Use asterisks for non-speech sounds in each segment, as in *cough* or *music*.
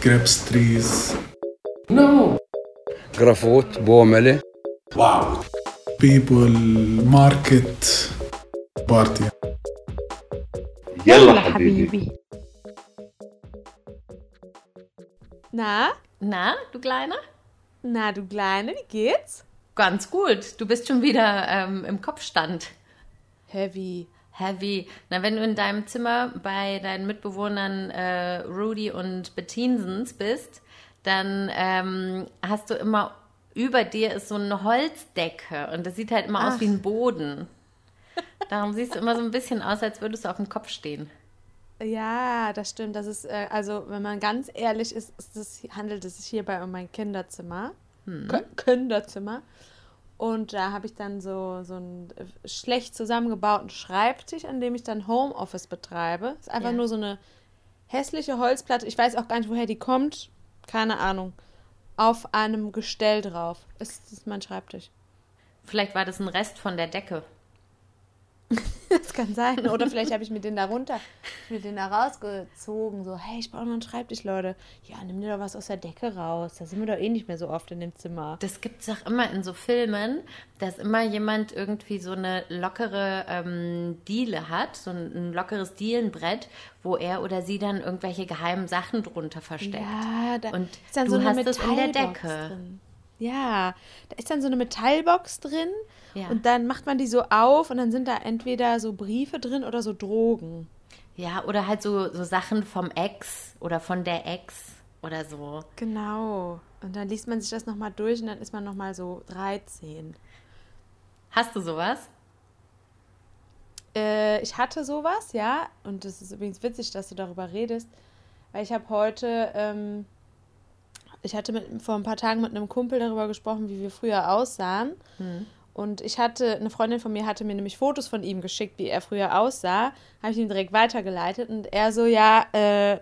grapes trees. No. Grafot, Bomele. Wow. People, market, party. يلا حبيبي. Na? Na, du Kleiner? Na, du Kleine, wie geht's? Ganz gut. Du bist schon wieder ähm, im Kopfstand. Heavy. Heavy. Na, wenn du in deinem Zimmer bei deinen Mitbewohnern äh, Rudy und Bettinsens bist, dann ähm, hast du immer über dir ist so eine Holzdecke und das sieht halt immer Ach. aus wie ein Boden. Darum siehst du immer so ein bisschen aus, als würdest du auf dem Kopf stehen. Ja, das stimmt. Das ist, äh, also, wenn man ganz ehrlich ist, ist das, handelt es sich hierbei um mein Kinderzimmer. K- Kinderzimmer. Und da habe ich dann so, so einen äh, schlecht zusammengebauten Schreibtisch, an dem ich dann Homeoffice betreibe. Ist einfach Ja. nur so eine hässliche Holzplatte. Ich weiß auch gar nicht, woher die kommt. Keine Ahnung. Auf einem Gestell drauf. Das ist mein Schreibtisch. Vielleicht war das ein Rest von der Decke. *laughs* Das kann sein. Oder *laughs* vielleicht habe ich mir den da runter, mir den da rausgezogen. So, hey, ich brauche noch einen Schreibtisch, Leute. Ja, nimm dir doch was aus der Decke raus. Da sind wir doch eh nicht mehr so oft in dem Zimmer. Das gibt es auch immer in so Filmen, dass immer jemand irgendwie so eine lockere ähm, Diele hat, so ein, ein lockeres Dielenbrett, wo er oder sie dann irgendwelche geheimen Sachen drunter versteckt. Ja, da Und ist dann du so eine hast es in der Decke. drin. Ja, da ist dann so eine Metallbox drin Ja. und dann macht man die so auf und dann sind da entweder so Briefe drin oder so Drogen. Ja, oder halt so, so Sachen vom Ex oder von der Ex oder so. Genau. Und dann liest man sich das nochmal durch und dann ist man nochmal so 13. Hast du sowas? Äh, ich hatte sowas, ja. Und das ist übrigens witzig, dass du darüber redest. Weil ich habe heute, ähm, ich hatte mit, vor ein paar Tagen mit einem Kumpel darüber gesprochen, wie wir früher aussahen. Und ich hatte, eine Freundin von mir hatte mir nämlich Fotos von ihm geschickt, wie er früher aussah. Habe ich ihm direkt weitergeleitet. Und er so, ja, äh,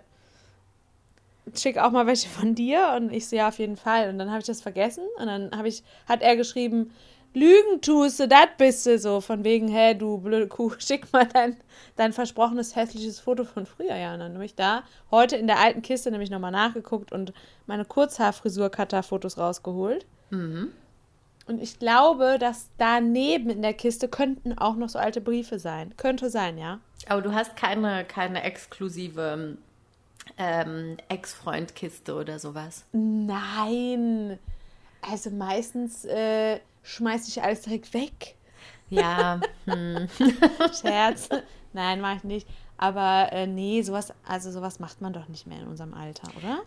schick auch mal welche von dir. Und ich so, ja, auf jeden Fall. Und dann habe ich das vergessen. Und dann habe ich, hat er geschrieben, Lügen tust du, das bist du so. Von wegen, hä, du blöde Kuh, *laughs* schick mal dein, dein versprochenes hässliches Foto von früher. Ja, und dann habe ich da heute in der alten Kiste nämlich nochmal nachgeguckt und meine Kurzhaarfrisur-Cutter-Fotos rausgeholt. Und ich glaube, dass daneben in der Kiste könnten auch noch so alte Briefe sein. Könnte sein, ja. Aber du hast keine, keine exklusive ähm, Ex-Freund-Kiste oder sowas. Nein. Also meistens äh, schmeiß ich alles direkt weg. Ja, *laughs* hm. Scherz. Nein, mache ich nicht. Aber äh, nee, sowas, also sowas macht man doch nicht mehr in unserem Alter, oder?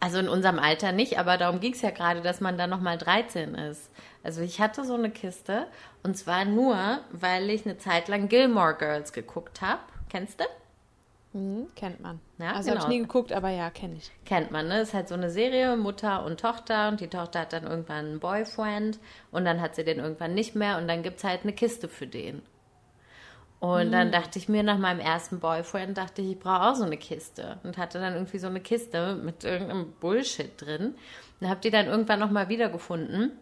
Also in unserem Alter nicht, aber darum ging es ja gerade, dass man dann nochmal 13 ist. Also ich hatte so eine Kiste und zwar nur, weil ich eine Zeit lang Gilmore Girls geguckt habe. Kennst du? Mhm, kennt man. Ja, also habe genau. ich nie geguckt, aber ja, kenne ich. Kennt man, ne? Ist halt so eine Serie, Mutter und Tochter und die Tochter hat dann irgendwann einen Boyfriend und dann hat sie den irgendwann nicht mehr und dann gibt es halt eine Kiste für den. Und dann dachte ich mir nach meinem ersten Boyfriend, dachte ich, ich brauche auch so eine Kiste. Und hatte dann irgendwie so eine Kiste mit irgendeinem Bullshit drin. Und habe die dann irgendwann nochmal wiedergefunden.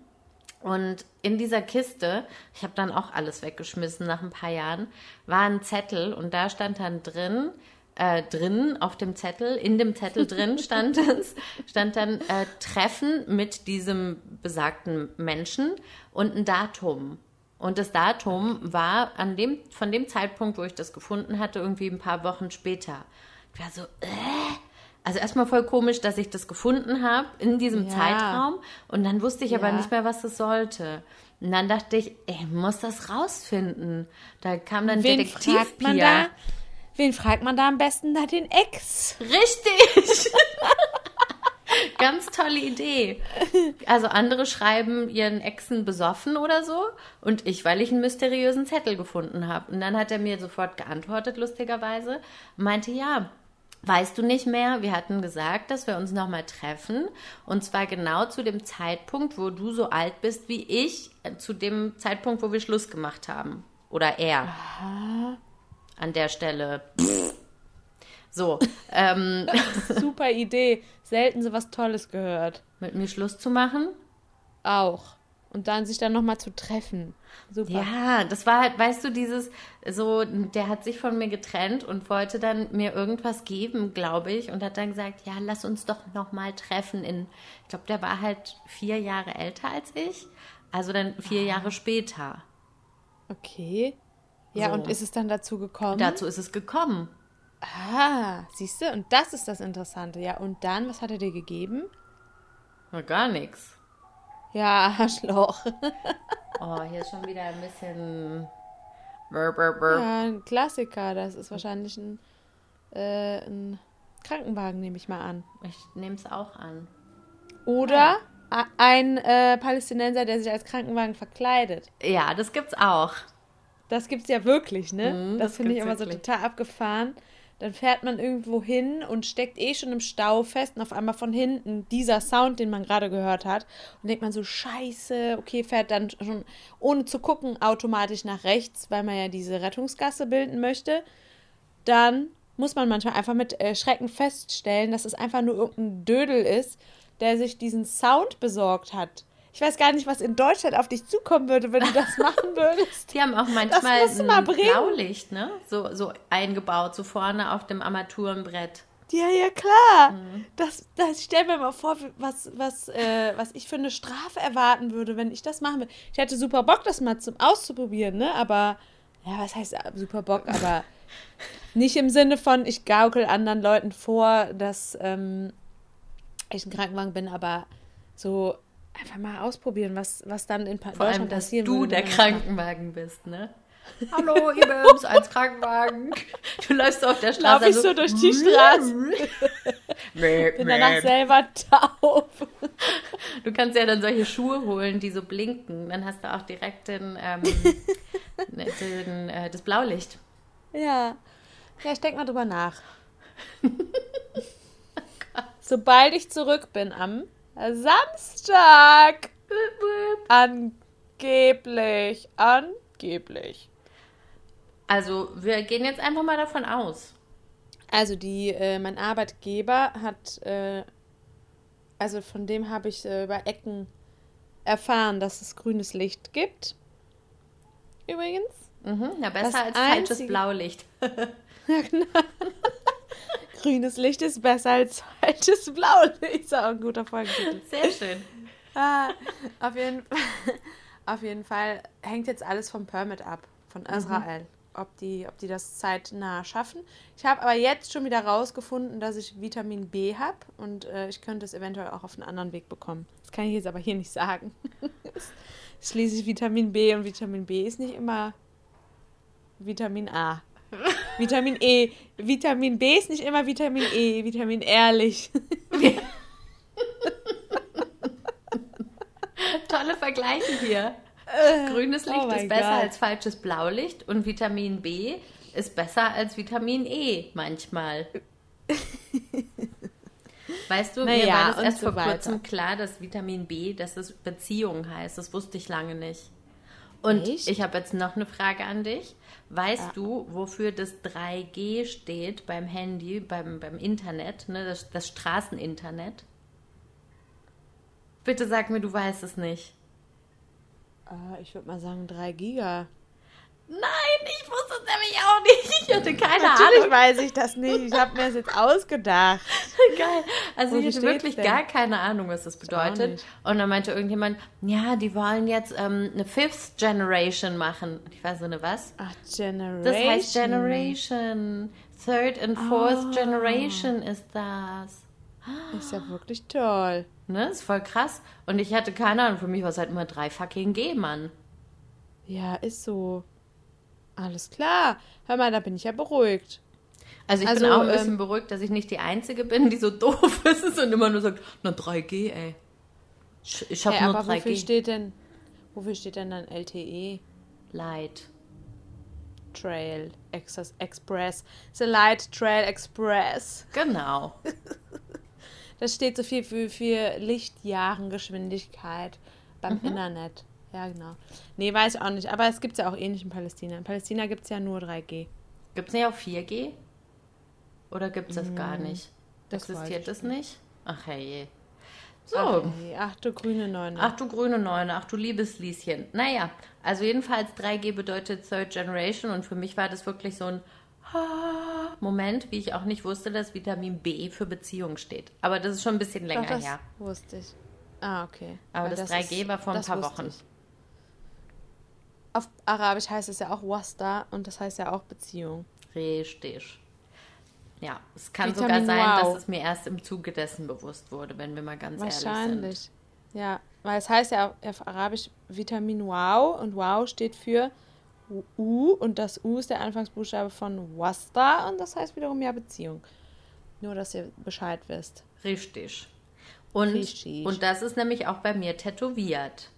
Und in dieser Kiste, ich habe dann auch alles weggeschmissen nach ein paar Jahren, war ein Zettel und da stand dann drin, äh, drin auf dem Zettel, in dem Zettel drin *laughs* stand es, stand dann äh, Treffen mit diesem besagten Menschen und ein Datum. Und das Datum war an dem, von dem Zeitpunkt, wo ich das gefunden hatte, irgendwie ein paar Wochen später. Ich war so, äh? Also erstmal voll komisch, dass ich das gefunden habe in diesem Ja. Zeitraum. Und dann wusste ich aber Ja. nicht mehr, was das sollte. Und dann dachte ich, ich muss das rausfinden. Da kam dann Wen Detektiv fragt man da? Wen fragt man da am besten? Da den Ex. Richtig! *laughs* Ganz tolle Idee. Also andere schreiben ihren Exen besoffen oder so und ich, weil ich einen mysteriösen Zettel gefunden habe. Und dann hat er mir sofort geantwortet, lustigerweise, meinte, ja, weißt du nicht mehr, wir hatten gesagt, dass wir uns nochmal treffen und zwar genau zu dem Zeitpunkt, wo du so alt bist wie ich, äh, zu dem Zeitpunkt, wo wir Schluss gemacht haben. Oder er. An der Stelle. So, *laughs* ähm, Super Idee. Selten so was Tolles gehört. mit mir Schluss zu machen? Auch. Und dann sich dann nochmal zu treffen. Super. Ja, das war halt, weißt du, dieses, so, der hat sich von mir getrennt und wollte dann mir irgendwas geben, glaube ich, und hat dann gesagt, ja, lass uns doch nochmal treffen in, ich glaube, der war halt vier Jahre älter als ich, also dann vier Jahre später. Okay. Ja, So. und ist es dann dazu gekommen? Dazu ist es gekommen. Ah, siehst du? Und das ist das Interessante. Ja, und dann, was hat er dir gegeben? Na, gar nichts. Ja, Arschloch. *laughs* Oh, hier ist schon wieder ein bisschen. Brr, brr, brr. Ja, ein Klassiker. Das ist wahrscheinlich ein, äh, ein Krankenwagen, nehme ich mal an. Ich nehme es auch an. Oder a- ein äh, Palästinenser, der sich als Krankenwagen verkleidet. Ja, das gibt's auch. Das gibt's ja wirklich, ne? Mhm, das finde ich immer so total abgefahren. Dann fährt man irgendwo hin und steckt eh schon im Stau fest und auf einmal von hinten dieser Sound, den man gerade gehört hat. Und denkt man so, scheiße, okay, fährt dann schon ohne zu gucken automatisch nach rechts, weil man ja diese Rettungsgasse bilden möchte. Dann muss man manchmal einfach mit äh, Schrecken feststellen, dass es einfach nur irgendein Dödel ist, der sich diesen Sound besorgt hat. Ich weiß gar nicht, was in Deutschland auf dich zukommen würde, wenn du das *laughs* machen würdest. Die haben auch manchmal ein. Blaulicht, ne? So, so eingebaut, so vorne auf dem Armaturenbrett. Ja, ja, klar. Das, das stell mir mal vor, was, was, äh, was ich für eine Strafe erwarten würde, wenn ich das machen würde. Ich hätte super Bock, das mal zum auszuprobieren, ne? Aber, ja, was heißt äh, super Bock? Aber *laughs* nicht im Sinne von, ich gaukel anderen Leuten vor, dass ähm, ich ein Krankenwagen bin, aber so einfach mal ausprobieren, was, was dann in pa Vor allem, Deutschland dass passieren du würde. der. Krankenwagen bist, ne? Hallo, *laughs* ihr Bims, als Krankenwagen. Du läufst auf der Straße. Lauf ich so durch die Straße. *laughs* *laughs* Bin Bin danach selber taub. Du kannst ja dann solche Schuhe holen, die so blinken. Dann hast du auch direkt den, ähm, den, äh, das Blaulicht. Ja. Ja, ich denke mal drüber nach. Sobald ich zurück bin am Samstag. Angeblich. Angeblich. Also, wir gehen jetzt einfach mal davon aus. Also die, äh, mein Arbeitgeber hat, äh, also von dem habe ich äh, über Ecken erfahren, dass es grünes Licht gibt. Übrigens. Mhm, na, besser Das als falsches Blaulicht. *laughs* *laughs* Grünes Licht ist besser als falsches *laughs* Blaulicht. Ist auch ein guter Folgentitel. Sehr schön. *laughs* Ah, auf, jeden, *laughs* auf jeden Fall hängt jetzt alles vom Permit ab, von Israel. Ob, die, ob die das zeitnah schaffen. Ich habe aber jetzt schon wieder rausgefunden, dass ich Vitamin B habe und äh, ich könnte es eventuell auch auf einen anderen Weg bekommen. Das kann ich jetzt aber hier nicht sagen. Schließlich Vitamin B und Vitamin B ist nicht immer Vitamin A. Vitamin E. Vitamin B ist nicht immer Vitamin E. Vitamin ehrlich. *laughs* Tolle Vergleiche hier. Grünes Licht oh ist besser Gott. als falsches Blaulicht und Vitamin B ist besser als Vitamin E manchmal. *laughs* Weißt du, mir Naja, war das erst so vor kurzem weiter. klar, dass Vitamin B, dass es Beziehung heißt. Das wusste ich lange nicht. Und Echt? ich habe jetzt noch eine Frage an dich. Weißt du, wofür das 3G steht beim Handy, beim, beim Internet, ne? das, das Straßeninternet? Bitte sag mir, du weißt es nicht. Ah, ich würde mal sagen 3 Giga. Nein, ich wusste es nämlich auch nicht. Ich hatte keine Natürlich Ahnung. weiß ich das nicht. Ich habe mir das jetzt ausgedacht. *laughs* Geil. Also Wofür ich hatte wirklich denn? gar keine Ahnung, was das bedeutet. nicht. Und dann meinte irgendjemand, ja, die wollen jetzt ähm, eine Fifth Generation machen. Ich so, eine was? Ach, Generation. Das heißt Generation. Third and Fourth Ah. Generation ist das. Ist ja wirklich toll. Ne, ist voll krass. Und ich hatte keine Ahnung, für mich war es halt immer drei fucking G, Mann. Ja, ist so. Alles klar. Hör mal, da bin ich ja beruhigt. Also ich Also, bin auch ein ähm, bisschen beruhigt, dass ich nicht die Einzige bin, die so *laughs* doof ist und immer nur sagt, na 3G, ey. Ich, ich hab Hey, nur aber 3G. wofür steht denn wofür steht denn dann LTE? Light. Trail Access Express. The Light Trail Express. *laughs* Genau. Das steht so viel für, für Lichtjahrengeschwindigkeit beim Mhm. Internet. Ja, genau. Nee, weiß ich auch nicht. Aber es gibt es ja auch ähnlich in Palästina. In Palästina gibt es ja nur 3G. Gibt es nicht auch 4G? Oder gibt es das gar nicht? Mm, das Existiert das nicht? Ach hey. So. Ach, nee, ach du grüne Neune. Ach du grüne Neune, ach du liebes Lieschen. Naja, also jedenfalls 3G bedeutet Third Generation und für mich war das wirklich so ein Moment, wie ich auch nicht wusste, dass Vitamin B für Beziehung steht. Aber das ist schon ein bisschen länger Doch, das her. wusste ich. Ah, okay. Aber Weil das 3G ist- war vor ein das paar Wochen. ich. Auf Arabisch heißt es ja auch Wasta und das heißt ja auch Beziehung. Richtig. Ja, es kann Vitamin sogar sein, Wow. dass es mir erst im Zuge dessen bewusst wurde, wenn wir mal ganz ehrlich sind. Wahrscheinlich. Ja, weil es heißt ja auf, Arabisch Vitamin Wow und Wow steht für U und das U ist der Anfangsbuchstabe von Wasta und das heißt wiederum ja Beziehung. Nur, dass ihr Bescheid wisst. Richtig. Und, Richtig. und das ist nämlich auch bei mir tätowiert.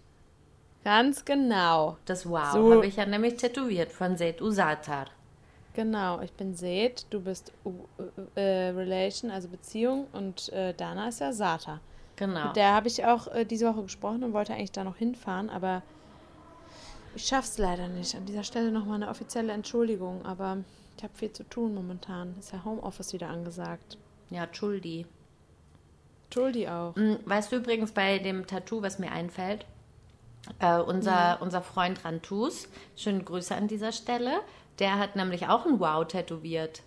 Ganz genau. Das Wow So. habe ich ja nämlich tätowiert von Seyd Usatar. Genau, ich bin Seth, du bist U äh, Relation, also Beziehung und äh, Dana ist ja Sata. Genau. Mit der habe ich auch äh, diese Woche gesprochen und wollte eigentlich da noch hinfahren, aber ich schaff's leider nicht. An dieser Stelle nochmal eine offizielle Entschuldigung, aber ich habe viel zu tun momentan. Ist ja Homeoffice wieder angesagt. Ja, Schuldi. Entschuldi auch. Hm, Weißt du übrigens bei dem Tattoo, was mir einfällt? Äh, unser, Mhm. unser Freund Rantus, schöne Grüße an dieser Stelle, der hat nämlich auch ein Wow tätowiert.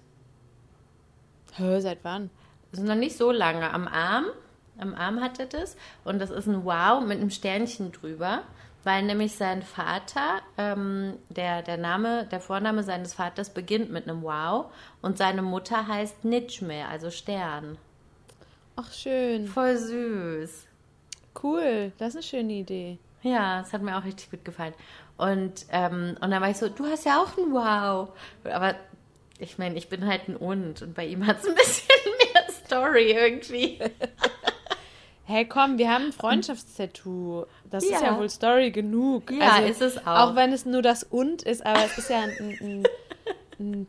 Hä, seit wann? Das ist noch nicht so lange. Am Arm, am Arm hat er das. Und das ist ein Wow mit einem Sternchen drüber. Weil nämlich sein Vater, ähm, der, der Name, der Vorname seines Vaters beginnt mit einem Wow. Und seine Mutter heißt Nitschme, also Stern. Ach, schön. Voll süß. Cool. Das ist eine schöne Idee. Ja, das hat mir auch richtig gut gefallen. Und, ähm, und dann war ich so, du hast ja auch ein Wow. Aber ich meine, ich bin halt ein Und und bei ihm hat es ein bisschen *laughs* mehr Story irgendwie. Hey, komm, wir haben ein Freundschaftstattoo. Das ist Ja. ja wohl Story genug. Also, Ja, ist es auch. Auch wenn es nur das Und ist, aber es ist ja ein, ein, ein,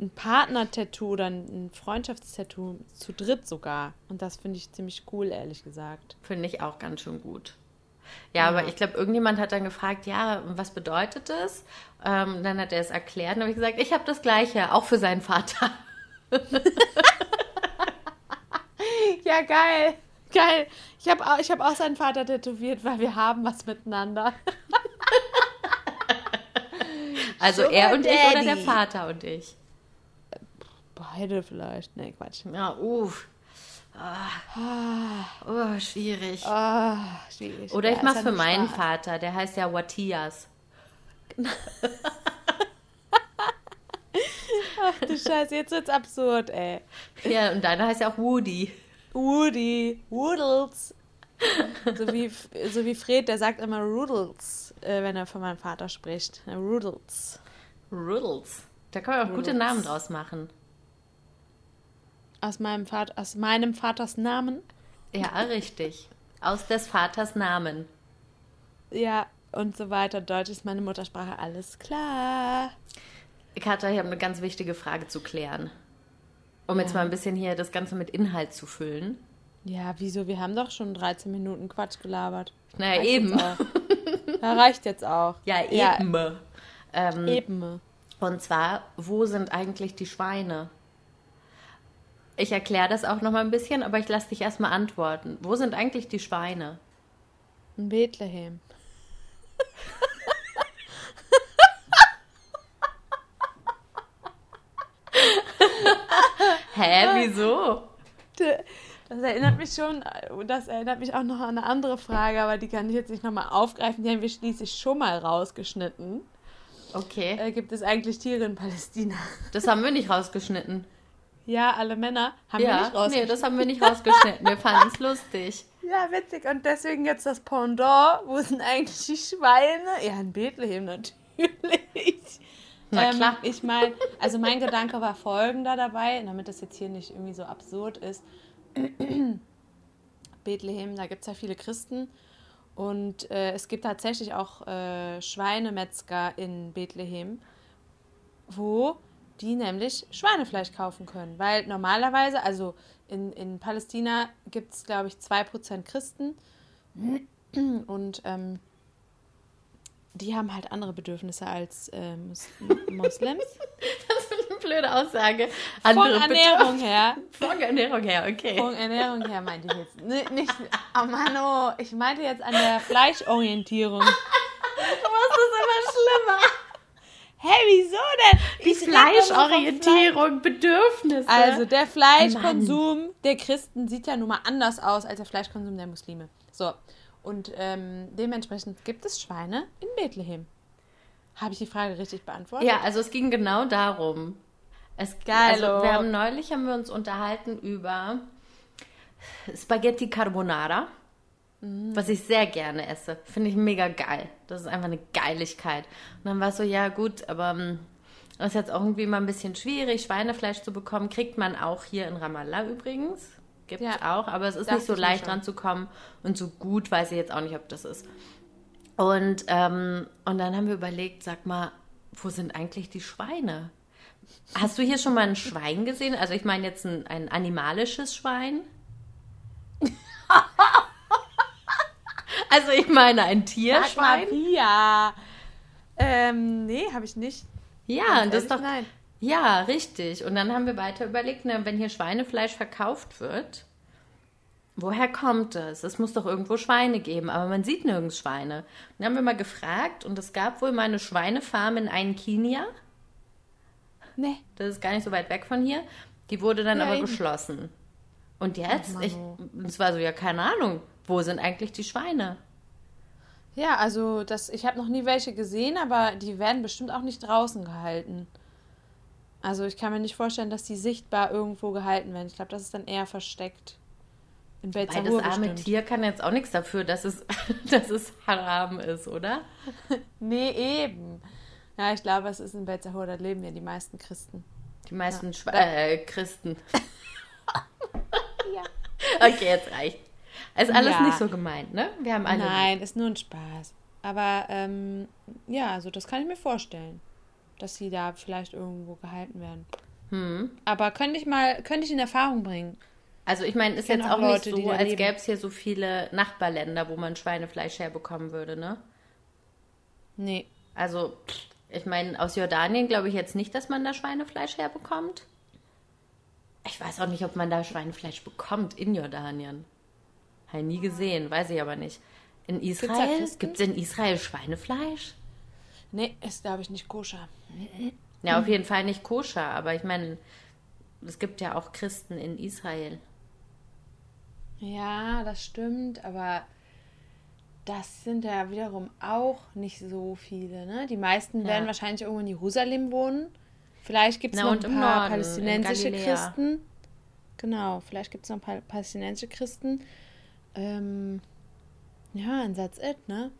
ein Partner-Tattoo oder ein Freundschaftstattoo zu dritt sogar. Und das finde ich ziemlich cool, ehrlich gesagt. Finde ich auch ganz schön gut. Ja, aber ich glaube, irgendjemand hat dann gefragt, ja, was bedeutet das? Ähm, dann hat er es erklärt und habe ich gesagt, ich habe das Gleiche, auch für seinen Vater. *laughs* Ja, geil. Geil. Ich habe auch, ich hab auch seinen Vater tätowiert, weil wir haben was miteinander. *laughs* Also Sugar er und ich oder der Daddy. Vater und ich. Beide vielleicht. Nee, Quatsch. Ja, uff. Ah, oh, schwierig. Ah, schwierig. Oder Ja, ich ist mach's ja für meinen Spaß. Vater, der heißt ja Watias. Ach du Scheiße, jetzt wird's absurd, ey. Ja, und deiner heißt ja auch Woody. Woody, Woodles. So wie, so wie Fred, der sagt immer Rudels, äh, wenn er von meinem Vater spricht. Rudels. Riddles. Da kann man auch gute Riddles. Namen draus machen. Aus meinem, Vater, aus meinem Vaters Namen. Ja, richtig. Aus des Vaters Namen. Ja, und so weiter. Deutsch ist meine Muttersprache. Alles klar. Katja, ich habe eine ganz wichtige Frage zu klären. Um jetzt mal ein bisschen hier das Ganze mit Inhalt zu füllen. Ja, wieso? Wir haben doch schon 13 Minuten Quatsch gelabert. Naja, Reicht eben. Ja, reicht jetzt auch. Ja, Ja, eben. Ähm, eben. Und zwar, wo sind eigentlich die Schweine? Ich erkläre das auch noch mal ein bisschen, aber ich lasse dich erstmal antworten. Wo sind eigentlich die Schweine? In Bethlehem. *laughs* Hä, wieso? Das erinnert mich schon, das erinnert mich auch noch an eine andere Frage, aber die kann ich jetzt nicht nochmal aufgreifen. Die haben wir schließlich schon mal rausgeschnitten. Okay, Äh, gibt es eigentlich Tiere in Palästina? das haben wir nicht rausgeschnitten. Ja, alle Männer haben wir ja, nicht rausgeschnitten. nee, das haben wir nicht rausgeschnitten. Wir fanden es lustig. Ja, witzig. Und deswegen jetzt das Pendant. Wo sind eigentlich die Schweine? Ja, in Bethlehem natürlich. Na Ähm, klar. Ich meine, also mein Gedanke war folgender dabei, damit das jetzt hier nicht irgendwie so absurd ist. *clears throat* Bethlehem, da gibt es ja viele Christen. Und äh, es gibt tatsächlich auch äh, Schweinemetzger in Bethlehem, wo die nämlich Schweinefleisch kaufen können. Weil normalerweise, also in, in Palästina gibt es, glaube ich, 2% Christen. Und ähm, die haben halt andere Bedürfnisse als äh, Mus *laughs* Moslems. Das ist ein blöde Aussage. Von Andere Ernährung her. Bedürf- *laughs* Von Ernährung her, okay. Von Ernährung her meinte ich jetzt. N nicht, oh Mann, oh, ich meinte jetzt an der Fleischorientierung. Du machst es immer schlimmer. Hä, wieso denn? Die Ich Fleischorientierung, Bedürfnisse. Fleisch. Also der Fleischkonsum der Christen sieht ja nun mal anders aus als der Fleischkonsum der Muslime. So, und ähm, dementsprechend gibt es Schweine in Bethlehem. Habe ich die Frage richtig beantwortet? Ja, also es ging genau darum. Es, Geilo. also wir haben neulich haben wir uns unterhalten über Spaghetti Carbonara, was ich sehr gerne esse. Finde ich mega geil. Das ist einfach eine Geiligkeit. Und dann war es so, ja gut, aber ähm, das ist jetzt auch irgendwie mal ein bisschen schwierig, Schweinefleisch zu bekommen. Kriegt man auch hier in Ramallah übrigens. Gibt es Ja, auch, aber es ist dachte nicht so leicht dran zu kommen. Und so gut weiß ich jetzt auch nicht, ob das ist. Und, ähm, und dann haben wir überlegt, sag mal, wo sind eigentlich die Schweine? Hast du hier schon mal ein Schwein gesehen? Also ich meine jetzt ein, ein animalisches Schwein. *laughs* also ich meine ein Sag Tierschwein. Pia. Ähm, nee, habe ich nicht. Ja, Ganz das ist doch. ehrlich, Nein. Ja, richtig. Und dann haben wir weiter überlegt, ne, wenn hier Schweinefleisch verkauft wird, woher kommt es? Es muss doch irgendwo Schweine geben, aber man sieht nirgends Schweine. Und dann haben wir mal gefragt und es gab wohl mal eine Schweinefarm in Kenia. Nee. Das ist gar nicht so weit weg von hier. Die wurde dann Ja, aber eben. geschlossen. Und jetzt, ich, oh. es war so, ja, keine Ahnung, wo sind eigentlich die Schweine? Ja, also das, ich habe noch nie welche gesehen, aber die werden bestimmt auch nicht draußen gehalten. Also ich kann mir nicht vorstellen, dass die sichtbar irgendwo gehalten werden. Ich glaube, das ist dann eher versteckt. In Weil das arme bestimmt. Tier kann jetzt auch nichts dafür, dass es, *laughs* dass es haram ist, oder? *laughs* Nee, eben. Ja, ich glaube, es ist in Belzahur, da leben ja die meisten Christen. Die meisten Ja. Schwe äh, Christen. *laughs* Ja. Okay, jetzt reicht. Ist alles Ja. nicht so gemeint, ne? Wir haben alle. Nein, ist nur ein Spaß. Aber ähm, ja, also das kann ich mir vorstellen, dass sie da vielleicht irgendwo gehalten werden. Hm. Aber könnte ich mal, könnte ich in Erfahrung bringen. Also ich meine, ist kenn jetzt auch Leute, nicht so, als gäbe es hier so viele Nachbarländer, wo man Schweinefleisch herbekommen würde, ne? Nee. Also, ich meine, aus Jordanien glaube ich jetzt nicht, dass man da Schweinefleisch herbekommt. Ich weiß auch nicht, ob man da Schweinefleisch bekommt in Jordanien. Habe ich nie gesehen, weiß ich aber nicht. In Israel? Gibt es in Israel Schweinefleisch? Nee, ist, glaube ich, nicht koscher. Ja, auf jeden Fall nicht koscher, aber ich meine, es gibt ja auch Christen in Israel. Ja, das stimmt, aber das sind ja wiederum auch nicht so viele. Ne? Die meisten Ja. werden wahrscheinlich irgendwo in Jerusalem wohnen. Vielleicht gibt es noch ein paar Norden, in palästinensische. Christen. Genau, vielleicht gibt es noch ein paar palästinensische Christen. Ähm, ja, ein Satz it, ne?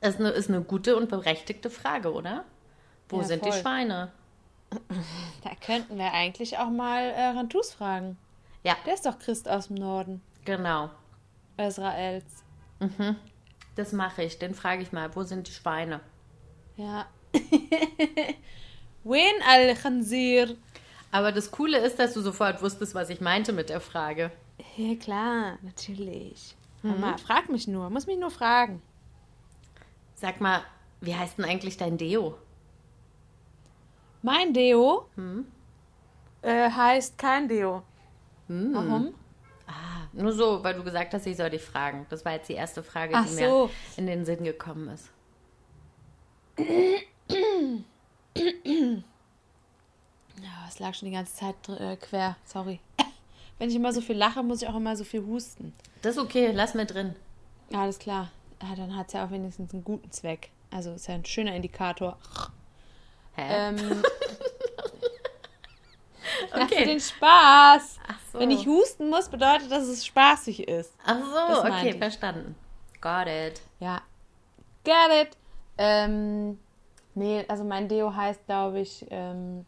Das ist eine, ist eine gute und berechtigte Frage, oder? Wo Ja, sind die voll. Schweine? *laughs* Da könnten wir eigentlich auch mal äh, Rantus fragen. Ja, Der ist doch Christ aus dem Norden genau. Israels. Das mache ich. Den frage ich mal, wo sind die Schweine? Ja. *laughs* Wen al-Khanzir? Aber das Coole ist, dass du sofort wusstest, was ich meinte mit der Frage. Ja, klar, natürlich. Hör mal, frag mich nur, muss mich nur fragen. Sag mal, wie heißt denn eigentlich dein Deo? Mein Deo äh, heißt kein Deo. Warum? Ah, nur so, weil du gesagt hast, ich soll dich fragen. Das war jetzt die erste Frage, Ach die so. mir in den Sinn gekommen ist. Ja, es lag schon die ganze Zeit äh, quer, sorry. Wenn ich immer so viel lache, muss ich auch immer so viel husten. Das ist okay, lass mir drin. Ja, alles klar. Ja, dann hat es ja auch wenigstens einen guten Zweck. Also ist ja ein schöner Indikator. Hä? Ähm, *laughs* *laughs* ja, für Okay. den Spaß. So. Wenn ich husten muss, bedeutet, dass es spaßig ist. Ach so, okay, ich. verstanden. Got it. Ja. Get it. Ähm, nee, also mein Deo heißt, glaube ich, ähm,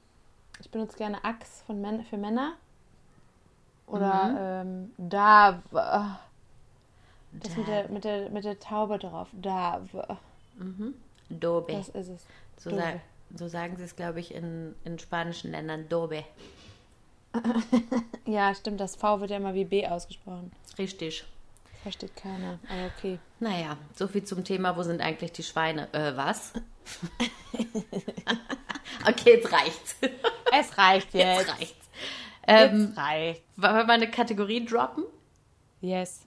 ich benutze gerne Axe von Män für Männer. Oder ähm, Dave. Das mit der, mit, der, mit der Taube drauf. Dave. Dobe. Das ist es. So, sa so sagen sie es, glaube ich, in, in spanischen Ländern. Dobe. *laughs* Ja, stimmt. Das V wird ja immer wie B ausgesprochen. Richtig. Versteht keiner. Aber okay. Naja, so viel zum Thema, wo sind eigentlich die Schweine? Äh, was? *laughs* *laughs* Okay, jetzt reicht's. Es reicht jetzt. Jetzt reicht's. Ähm, Jetzt reicht. wollen wir mal eine Kategorie droppen? Yes.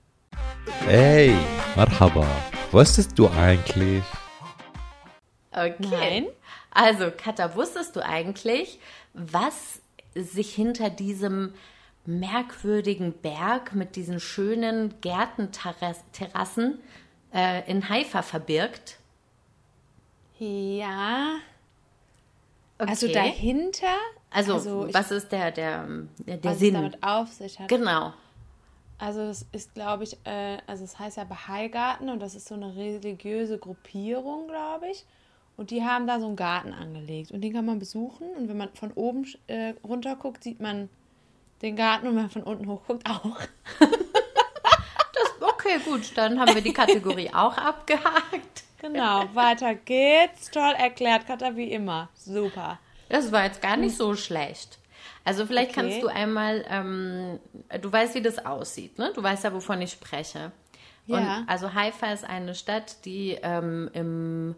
Hey, Marhaba. Wusstest du eigentlich? Okay. Nein. Also, Katha, wusstest du eigentlich, was sich hinter diesem merkwürdigen Berg mit diesen schönen Gärtenterrassen äh, in Haifa verbirgt? Ja. Also Okay. dahinter. Also, Also was ist der, der, der, der was Sinn? damit auf sich hat. Genau. Also es ist, glaube ich, äh, also es heißt ja Bahai-Garten und das ist so eine religiöse Gruppierung, glaube ich. Und die haben da so einen Garten angelegt und den kann man besuchen. Und wenn man von oben äh, runter guckt, sieht man den Garten und wenn man von unten hoch guckt, auch. *laughs* Okay, gut, dann haben wir die Kategorie *laughs* auch abgehakt. Genau, weiter geht's. Toll erklärt, Katha, wie immer. Super. Das war jetzt gar nicht so schlecht. Also vielleicht Okay. kannst du einmal, ähm, du weißt, wie das aussieht, ne? Du weißt ja, wovon ich spreche. Ja. Und also Haifa ist eine Stadt, die ähm, im,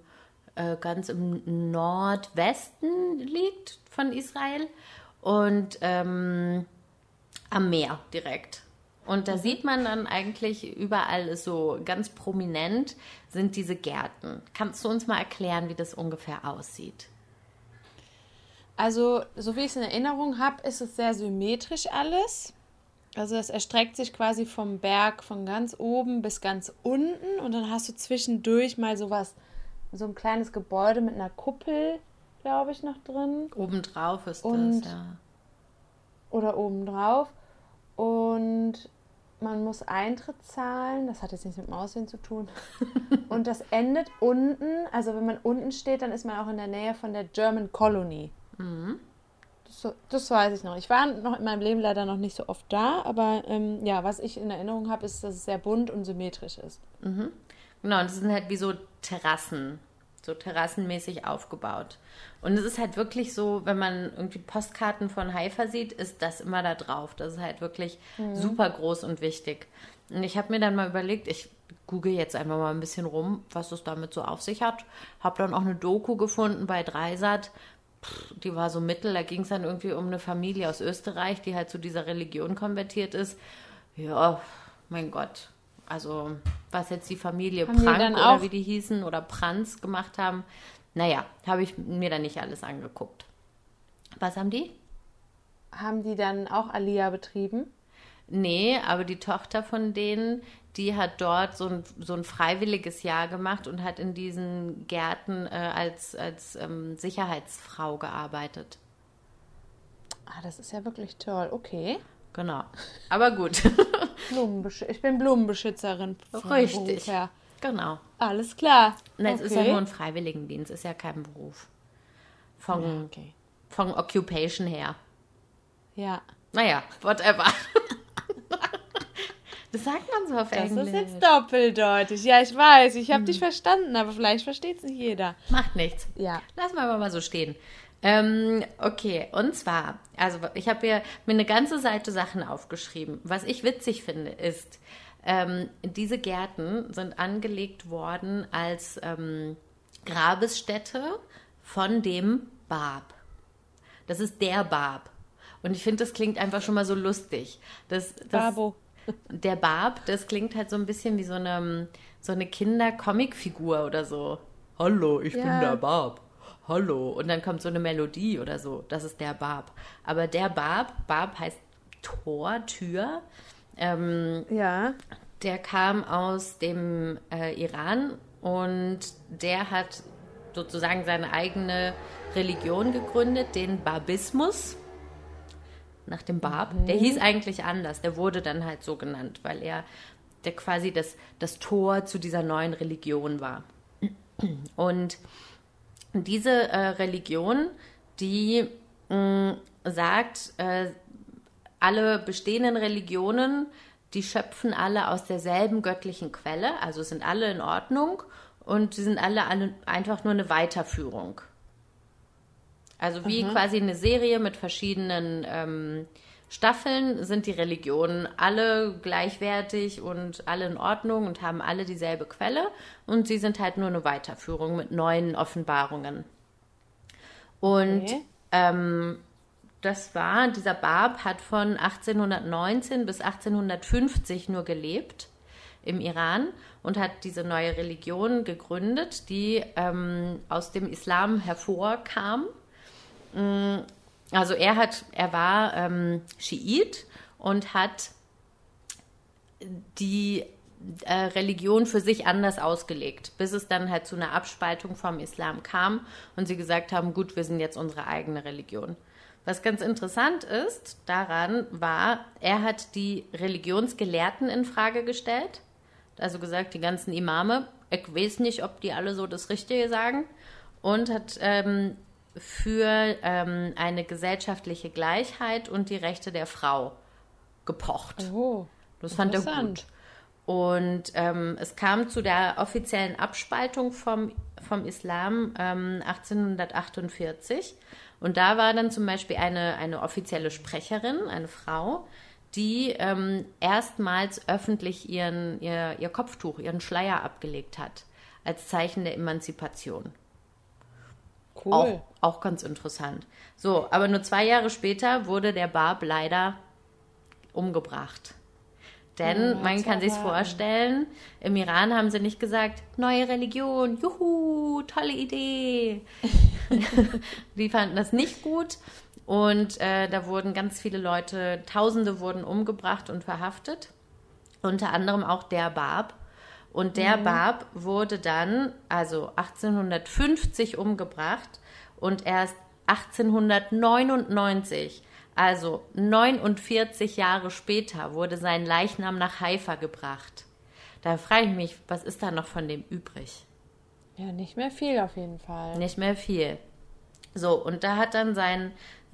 äh, ganz im Nordwesten liegt von Israel und ähm, am Meer direkt. Und da sieht man dann eigentlich überall ist so ganz prominent sind diese Gärten. Kannst du uns mal erklären, wie das ungefähr aussieht? Also, so wie ich es in Erinnerung habe, ist es sehr symmetrisch alles. Also es erstreckt sich quasi vom Berg von ganz oben bis ganz unten und dann hast du zwischendurch mal sowas, so ein kleines Gebäude mit einer Kuppel, glaube ich, noch drin Obendrauf ist Und- das, ja. oder obendrauf. Und man muss Eintritt zahlen, das hat jetzt nichts mit dem Aussehen zu tun. *laughs* und das endet unten, also wenn man unten steht, dann ist man auch in der Nähe von der German Colony. Das, das weiß ich noch. Ich war noch in meinem Leben leider noch nicht so oft da, aber ähm, ja, was ich in Erinnerung habe, ist, dass es sehr bunt und symmetrisch ist. Genau, und das sind halt wie so Terrassen, so terrassenmäßig aufgebaut. Und es ist halt wirklich so, wenn man irgendwie Postkarten von Haifa sieht, ist das immer da drauf. Das ist halt wirklich super groß und wichtig. Und ich habe mir dann mal überlegt, ich google jetzt einfach mal ein bisschen rum, was es damit so auf sich hat. Habe dann auch eine Doku gefunden bei Dreisat. Die war so mittel, da ging es dann irgendwie um eine Familie aus Österreich, die halt zu dieser Religion konvertiert ist. Ja, mein Gott. Also, was jetzt die Familie Haben die Prank dann oder wie die hießen oder Pranz gemacht haben, naja, habe ich mir dann nicht alles angeguckt. Was haben die? Haben die dann auch Alia betrieben? Nee, aber die Tochter von denen, die hat dort so ein, so ein freiwilliges Jahr gemacht und hat in diesen Gärten äh, als, als ähm, Sicherheitsfrau gearbeitet. Ah, das ist ja wirklich toll. Okay. Genau. Aber gut. *laughs* Blumenbesch ich bin Blumenbeschützerin. Richtig. Her. genau. Alles klar. Na, Es ist ja Okay. nur ein Freiwilligendienst, ist ja kein Beruf. Von, Okay. von Occupation her. Ja. Naja, whatever. *laughs* Das sagt man so auf Das Englisch. ist jetzt doppeldeutig. Ja, ich weiß. Ich habe dich verstanden, aber vielleicht versteht es nicht jeder. Macht nichts. Ja. Lassen wir aber mal so stehen. Ähm, okay, und zwar, also ich habe mir eine ganze Seite Sachen aufgeschrieben. Was ich witzig finde, ist, ähm, diese Gärten sind angelegt worden als ähm, Grabesstätte von dem Bab. Das ist der Bab. Und ich finde, das klingt einfach schon mal so lustig. Das, das, Babo. Der Bab, das klingt halt so ein bisschen wie so eine, so eine Kinder-Comic-Figur oder so. Hallo, ich bin Ja. der Bab. Hallo. Und dann kommt so eine Melodie oder so. Das ist der Bab. Aber der Bab, Bab heißt Tor, Tür. Ähm, Ja. der kam aus dem äh, Iran und der hat sozusagen seine eigene Religion gegründet, den Babismus. Nach dem Bab. Der hieß eigentlich anders. Der wurde dann halt so genannt, weil er der quasi das, das Tor zu dieser neuen Religion war. Und diese äh, Religion, die mh, sagt, äh, alle bestehenden Religionen, die schöpfen alle aus derselben göttlichen Quelle, also sind alle in Ordnung und sie sind alle, alle einfach nur eine Weiterführung. Also wie quasi eine Serie mit verschiedenen ähm, Staffeln sind die Religionen alle gleichwertig und alle in Ordnung und haben alle dieselbe Quelle und sie sind halt nur eine Weiterführung mit neuen Offenbarungen. Und Okay. ähm, das war, dieser Bab hat von 1819 bis 1850 nur gelebt im Iran und hat diese neue Religion gegründet, die ähm, aus dem Islam hervorkam. Also er hat, er war ähm, Schiit und hat die äh, Religion für sich anders ausgelegt, bis es dann halt zu einer Abspaltung vom Islam kam und sie gesagt haben, gut, wir sind jetzt unsere eigene Religion. Was ganz interessant ist daran war, er hat die Religionsgelehrten in Frage gestellt, also gesagt, die ganzen Imame, ich weiß nicht, ob die alle so das Richtige sagen, und hat ähm, für ähm, eine gesellschaftliche Gleichheit und die Rechte der Frau gepocht. Oh. Das fand er gut. Und ähm, es kam zu der offiziellen Abspaltung vom, vom Islam ähm, 1848. Und da war dann zum Beispiel eine, eine offizielle Sprecherin, eine Frau, die ähm, erstmals öffentlich ihren, ihr, ihr Kopftuch, ihren Schleier abgelegt hat, als Zeichen der Emanzipation. Cool. Auch, auch ganz interessant. So, aber nur zwei Jahre später wurde der Bab leider umgebracht. Denn Ja, man kann sich vorstellen, im Iran haben sie nicht gesagt, neue Religion, juhu, tolle Idee. *laughs* Die fanden das nicht gut. Und äh, da wurden ganz viele Leute, Tausende wurden umgebracht und verhaftet. Unter anderem auch der Bab. Und der Bab wurde dann, also 1850 umgebracht und erst 1899, also 49 Jahre später, wurde sein Leichnam nach Haifa gebracht. Da frage ich mich, was ist da noch von dem übrig? Ja, nicht mehr viel auf jeden Fall. Nicht mehr viel. So, und da hat dann sein,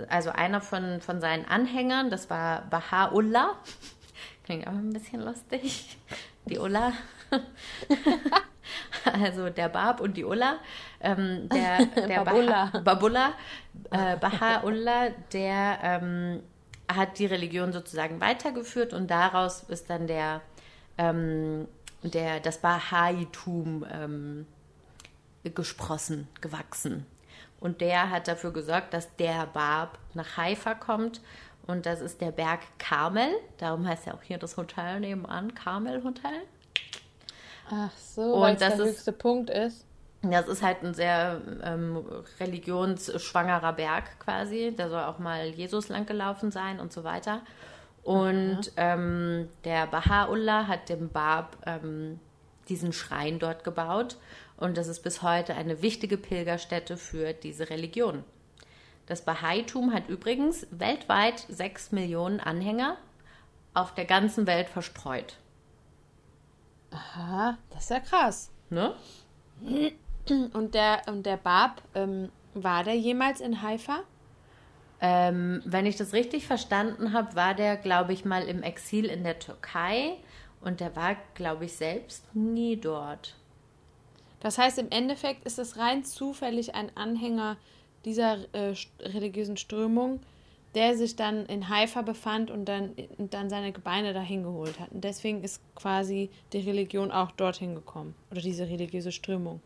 also einer von, von seinen Anhängern, das war Baha'u'llah, *laughs* klingt auch ein bisschen lustig, die Ullah, *laughs* *laughs* also der Bab und die Ullah, ähm, der, *laughs* der Babullah. Baha- Babullah, äh, Baha'u'llah, der ähm, hat die Religion sozusagen weitergeführt und daraus ist dann der, ähm, der das Bahaitum ähm, gesprossen, gewachsen. Und der hat dafür gesorgt, dass der Bab nach Haifa kommt. Und das ist der Berg Karmel. Darum heißt ja auch hier das Hotel nebenan, Karmel Hotel. Ach so, Und weil das der ist- höchste Punkt ist. Das ist halt ein sehr ähm, religionsschwangerer Berg quasi. Da soll auch mal Jesus lang gelaufen sein und so weiter. Und ähm, der Baha'u'llah hat dem Bab ähm, diesen Schrein dort gebaut. Und das ist bis heute eine wichtige Pilgerstätte für diese Religion. Das Bahaitum hat übrigens weltweit sechs Millionen Anhänger auf der ganzen Welt verstreut. Aha, das ist ja krass. Ne? Und der, und der Bab, ähm, war der jemals in Haifa? Ähm, wenn ich das richtig verstanden habe, war der, glaube ich, mal im Exil in der Türkei und der war, glaube ich, selbst nie dort. Das heißt, im Endeffekt ist es rein zufällig ein Anhänger dieser äh, religiösen Strömung, der sich dann in Haifa befand und dann, und dann seine Gebeine dahin geholt hat. Und deswegen ist quasi die Religion auch dorthin gekommen. Oder diese religiöse Strömung.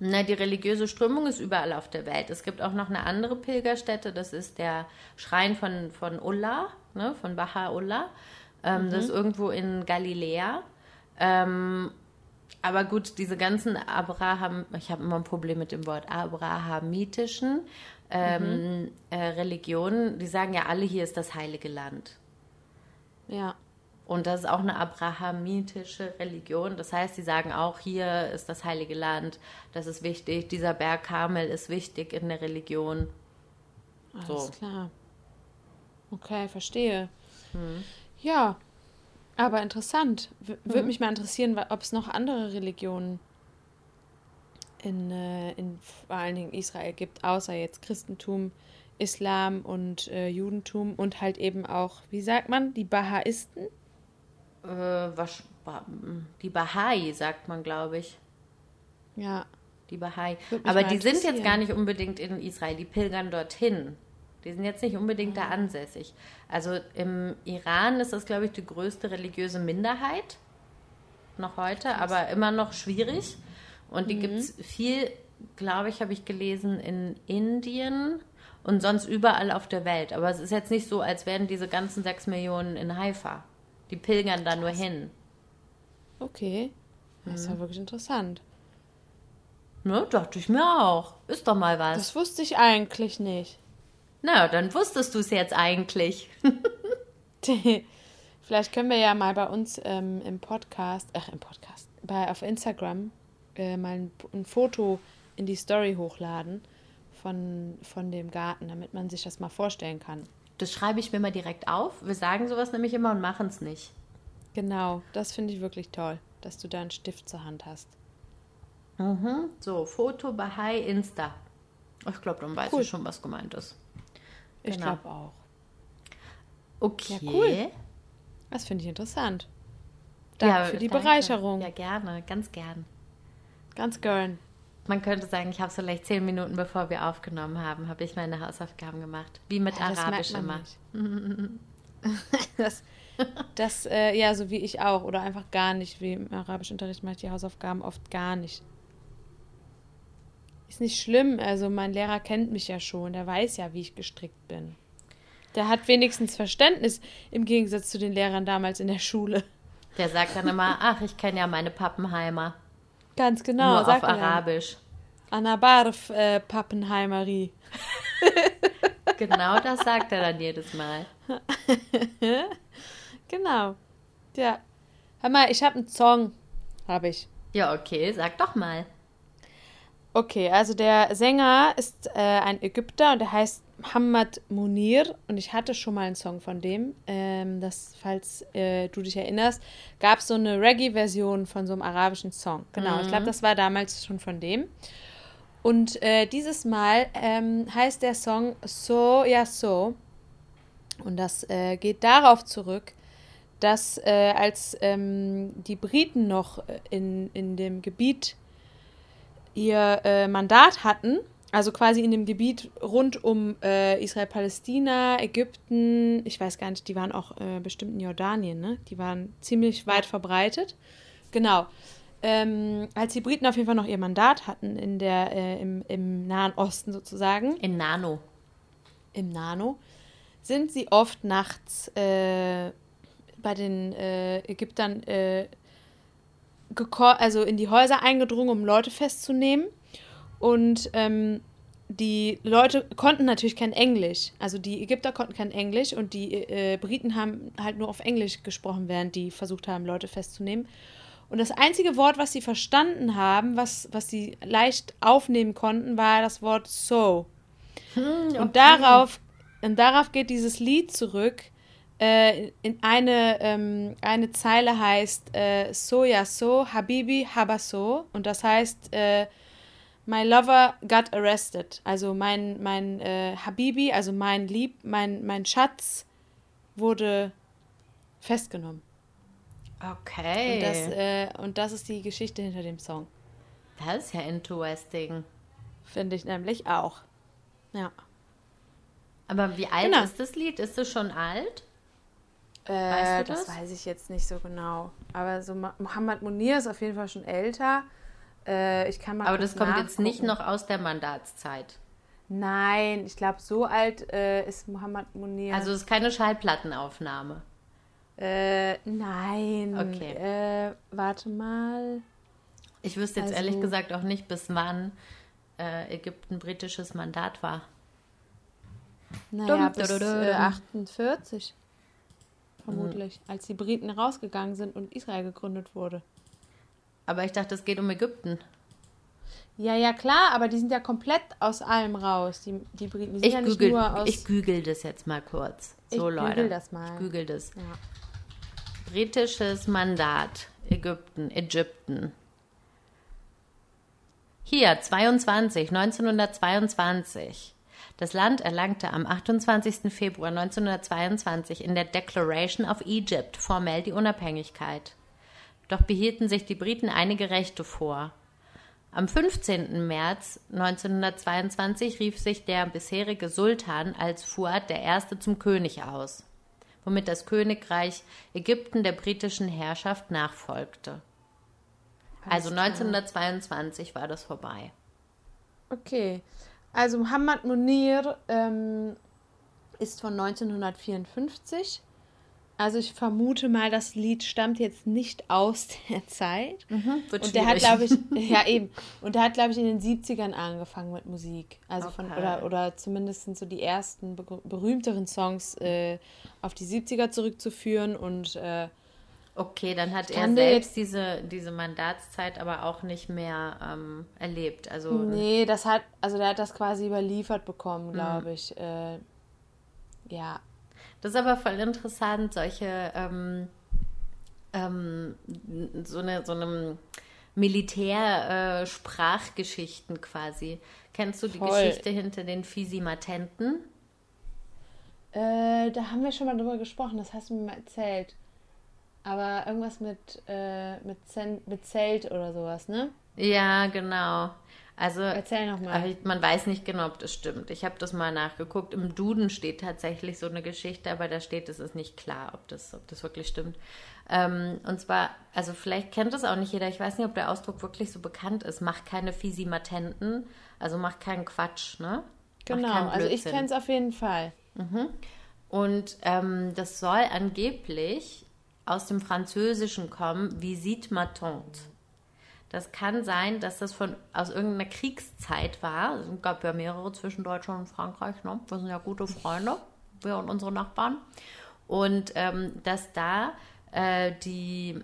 Na, die religiöse Strömung ist überall auf der Welt. Es gibt auch noch eine andere Pilgerstätte, das ist der Schrein von, von Ullah, ne, von Baha'u'llah. Ähm, Das ist irgendwo in Galiläa. Ähm, aber gut, diese ganzen Abraham, ich habe immer ein Problem mit dem Wort abrahamitischen ähm, äh, Religionen, die sagen ja alle, hier ist das heilige Land. Ja. Und das ist auch eine abrahamitische Religion. Das heißt, sie sagen auch, hier ist das heilige Land, das ist wichtig, dieser Berg Karmel ist wichtig in der Religion. Alles So. klar. Okay, verstehe. Ja, aber interessant. W Würde mich mal interessieren, ob es noch andere Religionen in, äh, in vor allen Dingen Israel gibt, außer jetzt Christentum, Islam und äh, Judentum und halt eben auch, wie sagt man, die Bahaisten? Äh, was, Ba- die Bahai, sagt man, glaube ich. Ja. Die Bahai. Aber die sind jetzt gar nicht unbedingt in Israel, die pilgern dorthin. Die sind jetzt nicht unbedingt Ah. da ansässig. Also im Iran ist das, glaube ich, die größte religiöse Minderheit noch heute, aber immer noch schwierig. Und die Mhm. gibt es viel glaube ich, habe ich gelesen, in Indien und sonst überall auf der Welt. Aber es ist jetzt nicht so, als wären diese ganzen sechs Millionen in Haifa. Die pilgern da nur hin. Okay. Das ist ja wirklich interessant. Ne, dachte ich mir auch. Ist doch mal was. Das wusste ich eigentlich nicht. Na, dann wusstest du es jetzt eigentlich. *laughs* Vielleicht können wir ja mal bei uns ähm, im Podcast, ach im Podcast, bei auf Instagram äh, mal ein, ein Foto in die Story hochladen von, von dem Garten, damit man sich das mal vorstellen kann. Das schreibe ich mir mal direkt auf. Wir sagen sowas nämlich immer und machen es nicht. Genau, das finde ich wirklich toll, dass du da einen Stift zur Hand hast. Mhm. So, Foto bei Hi Insta. Ich glaube, dann weiß Cool. ich schon, was gemeint ist. Ich Genau. glaube auch. Okay. Ja, cool. Das finde ich interessant. Danke für die danke. Bereicherung. Ja, gerne, ganz gern. Ganz gern. Man könnte sagen, ich habe vielleicht zehn Minuten bevor wir aufgenommen haben, habe ich meine Hausaufgaben gemacht. Wie mit Ja, Arabisch immer. *laughs* das, das äh, ja, so wie ich auch. Oder einfach gar nicht. Wie im Arabischunterricht mache ich die Hausaufgaben oft gar nicht. Ist nicht schlimm. Also mein Lehrer kennt mich ja schon. Der weiß ja, wie ich gestrickt bin. Der hat wenigstens Verständnis im Gegensatz zu den Lehrern damals in der Schule. Der sagt dann immer, ach, ich kenne ja meine Pappenheimer. Ganz genau. nur auf er dann. Arabisch. Anabarf äh, Pappenheimerie. *laughs* Genau das sagt er dann jedes Mal. *laughs* Genau. Ja. Hör mal, ich habe einen Song. Habe ich. Ja, okay, sag doch mal. Okay, also der Sänger ist äh, ein Ägypter und der heißt Muhammad Munir und ich hatte schon mal einen Song von dem. Ähm, das, falls äh, du dich erinnerst, gab es so eine Reggae-Version von so einem arabischen Song. Genau, ich glaube, das war damals schon von dem. Und äh, dieses Mal ähm, heißt der Song So Ja So. Und das äh, geht darauf zurück, dass äh, als ähm, die Briten noch äh, in, in dem Gebiet ihr äh, Mandat hatten, also quasi in dem Gebiet rund um äh, Israel-Palästina, Ägypten, ich weiß gar nicht, die waren auch äh, bestimmt in Jordanien, ne? Die waren ziemlich weit verbreitet. Genau. Ähm, als die Briten auf jeden Fall noch ihr Mandat hatten in der, äh, im, im Nahen Osten sozusagen, In Nano. im Nano, sind sie oft nachts äh, bei den äh, Ägyptern äh, also in die Häuser eingedrungen, um Leute festzunehmen. Und ähm, die Leute konnten natürlich kein Englisch. Also die Ägypter konnten kein Englisch und die äh, Briten haben halt nur auf Englisch gesprochen, während die versucht haben, Leute festzunehmen. Und das einzige Wort, was sie verstanden haben, was, was sie leicht aufnehmen konnten, war das Wort so. Und darauf, und darauf geht dieses Lied zurück. Äh, in eine, ähm, eine Zeile heißt äh, So ja so, Habibi Habaso. Und das heißt, äh, My lover got arrested. Also mein, mein äh, Habibi, also mein Lieb, mein, mein Schatz wurde festgenommen. Okay. Und, das, äh, und das ist die Geschichte hinter dem Song. das ist ja interesting. Finde ich nämlich auch. Ja. Aber wie alt Genau. ist das Lied? Ist es schon alt? Äh, Weißt du das? das? weiß ich jetzt nicht so genau. Aber so Mohammed Munir ist auf jeden Fall schon älter. Äh, ich kann mal Aber das kommt jetzt nicht noch aus der Mandatszeit. Nein, ich glaube, so alt äh, ist Mohammed Munir. Also es ist keine Schallplattenaufnahme. äh, nein. Okay. Äh, warte mal. Ich wüsste jetzt Also- ehrlich gesagt auch nicht, bis wann äh, Ägypten britisches Mandat war. Naja, Dum, bis äh, dum. 48. Vermutlich. Als die Briten rausgegangen sind und Israel gegründet wurde. Aber ich dachte, es geht um Ägypten. Ja, ja, klar, aber die sind ja komplett aus allem raus, die, die Briten. Die sind Ich, ja nicht nur aus. ich gügel das jetzt mal kurz. So, Ich Leute. gügel das mal. Ich gügel das. Ja. Britisches Mandat. Ägypten. Ägypten. Hier, 22, 1922. Das Land erlangte am 28. Februar 1922 in der Declaration of Egypt formell die Unabhängigkeit. Doch behielten sich die Briten einige Rechte vor. Am 15. März 1922 rief sich der bisherige Sultan als Fuad I. zum König aus, womit das Königreich Ägypten der britischen Herrschaft nachfolgte. Also 1922 war das vorbei. Okay. Also Muhammad Munir ähm, ist von 1954. Also ich vermute mal, das Lied stammt jetzt nicht aus *laughs* der Zeit. Wird Und der hat, glaube ich, *laughs* ja eben. Und der hat, glaube ich, in den 70ern angefangen mit Musik. Also von, Okay. oder, oder zumindest sind so die ersten be berühmteren Songs äh, auf die 70er zurückzuführen. Und äh, Okay, dann hat er selbst diese, diese Mandatszeit aber auch nicht mehr ähm, erlebt. Also nee, das hat, also der hat das quasi überliefert bekommen, glaube ich. Äh, ja, Das ist aber voll interessant, solche ähm, ähm, so eine so einem Militär äh, quasi. Kennst du die Voll. Geschichte hinter den Fisimatenten? Äh, da haben wir schon mal drüber gesprochen, das hast du mir mal erzählt. Aber irgendwas mit, äh, mit, Zen mit Zelt oder sowas, ne? Ja, genau. Also Erzähl noch mal. aber ich- man weiß nicht genau, ob das stimmt. Ich habe das mal nachgeguckt. Im Duden steht tatsächlich so eine Geschichte, aber da steht, es ist nicht klar, ob das, ob das wirklich stimmt. Ähm, und zwar, also vielleicht kennt das auch nicht jeder. Ich weiß nicht, ob der Ausdruck wirklich so bekannt ist. Mach keine Fisimatenten, also mach keinen Quatsch, ne? Genau, also ich kenne es auf jeden Fall. Und ähm, das soll angeblich aus dem Französischen kommen, visite ma tante. Das kann sein, dass das von, aus irgendeiner Kriegszeit war. Es gab ja mehrere zwischen Deutschland und Frankreich. Ne? Wir sind ja gute Freunde, wir und unsere Nachbarn. Und ähm, dass da äh, die,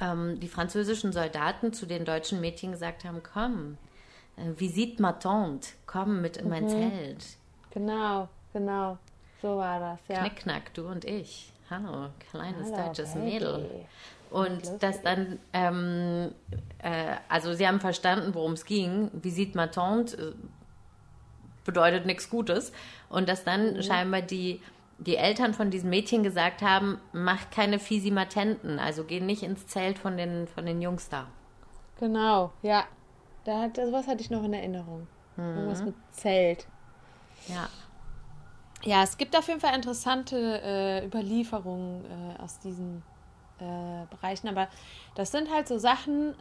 ähm, die französischen Soldaten zu den deutschen Mädchen gesagt haben, komm, äh, visite ma tante, komm mit in mein Zelt. Genau, genau. So war das, ja. Knickknack, du und ich. Hallo, kleines Hallo, deutsches Baby. Mädel. Und das dann, ähm, äh, also sie haben verstanden, worum es ging. Visite ma tante äh, bedeutet nichts Gutes. Und dass dann Mhm. scheinbar die, die Eltern von diesen Mädchen gesagt haben, mach keine Fisimatenten, also geh nicht ins Zelt von den, von den Jungs da. Genau, ja. Da hat, sowas hatte ich noch in Erinnerung. Irgendwas mit Zelt. Ja. Ja, es gibt auf jeden Fall interessante äh, Überlieferungen äh, aus diesen äh, Bereichen, aber das sind halt so Sachen,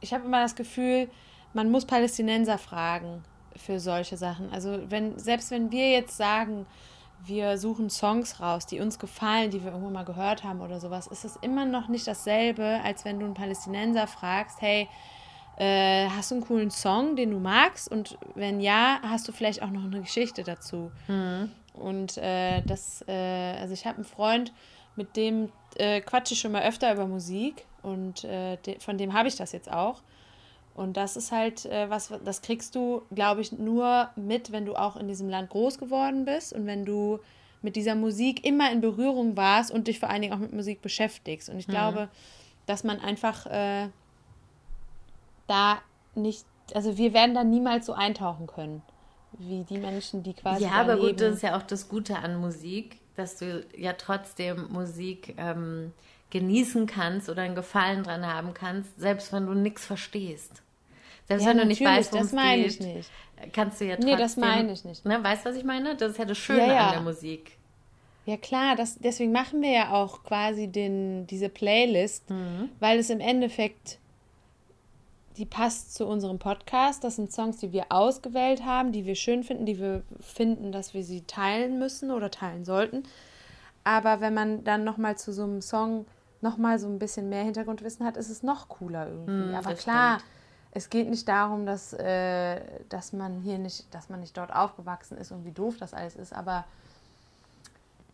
ich habe immer das Gefühl, man muss Palästinenser fragen für solche Sachen. Also wenn, selbst wenn wir jetzt sagen, wir suchen Songs raus, die uns gefallen, die wir irgendwann mal gehört haben oder sowas, ist es immer noch nicht dasselbe, als wenn du einen Palästinenser fragst, hey, äh, hast du einen coolen Song, den du magst? Und wenn ja, hast du vielleicht auch noch eine Geschichte dazu. Und äh, das, äh, also ich habe einen Freund, mit dem äh, quatsche ich schon mal öfter über Musik und äh, de von dem habe ich das jetzt auch. Und das ist halt äh, was, das kriegst du, glaube ich, nur mit, wenn du auch in diesem Land groß geworden bist und wenn du mit dieser Musik immer in Berührung warst und dich vor allen Dingen auch mit Musik beschäftigst. Und ich glaube, dass man einfach äh, da nicht, also wir werden da niemals so eintauchen können, wie die Menschen, die quasi Ja, aber gut, das ist ja auch das Gute an Musik, dass du ja trotzdem Musik ähm, genießen kannst oder einen Gefallen dran haben kannst, selbst wenn du nichts verstehst. Selbst Ja, wenn du nicht weißt, worum das meine geht, ich nicht. kannst du ja trotzdem... Nee, das meine ich nicht. Ne, weißt du, was ich meine? Das ist ja das Schöne Ja, ja. an der Musik. Ja klar, das, deswegen machen wir ja auch quasi den, diese Playlist, weil es im Endeffekt, die passt zu unserem Podcast. Das sind Songs, die wir ausgewählt haben, die wir schön finden, die wir finden, dass wir sie teilen müssen oder teilen sollten. Aber wenn man dann nochmal zu so einem Song nochmal so ein bisschen mehr Hintergrundwissen hat, ist es noch cooler irgendwie. Aber das klar, stimmt. es geht nicht darum, dass, äh, dass man hier nicht, dass man nicht dort aufgewachsen ist und wie doof das alles ist, aber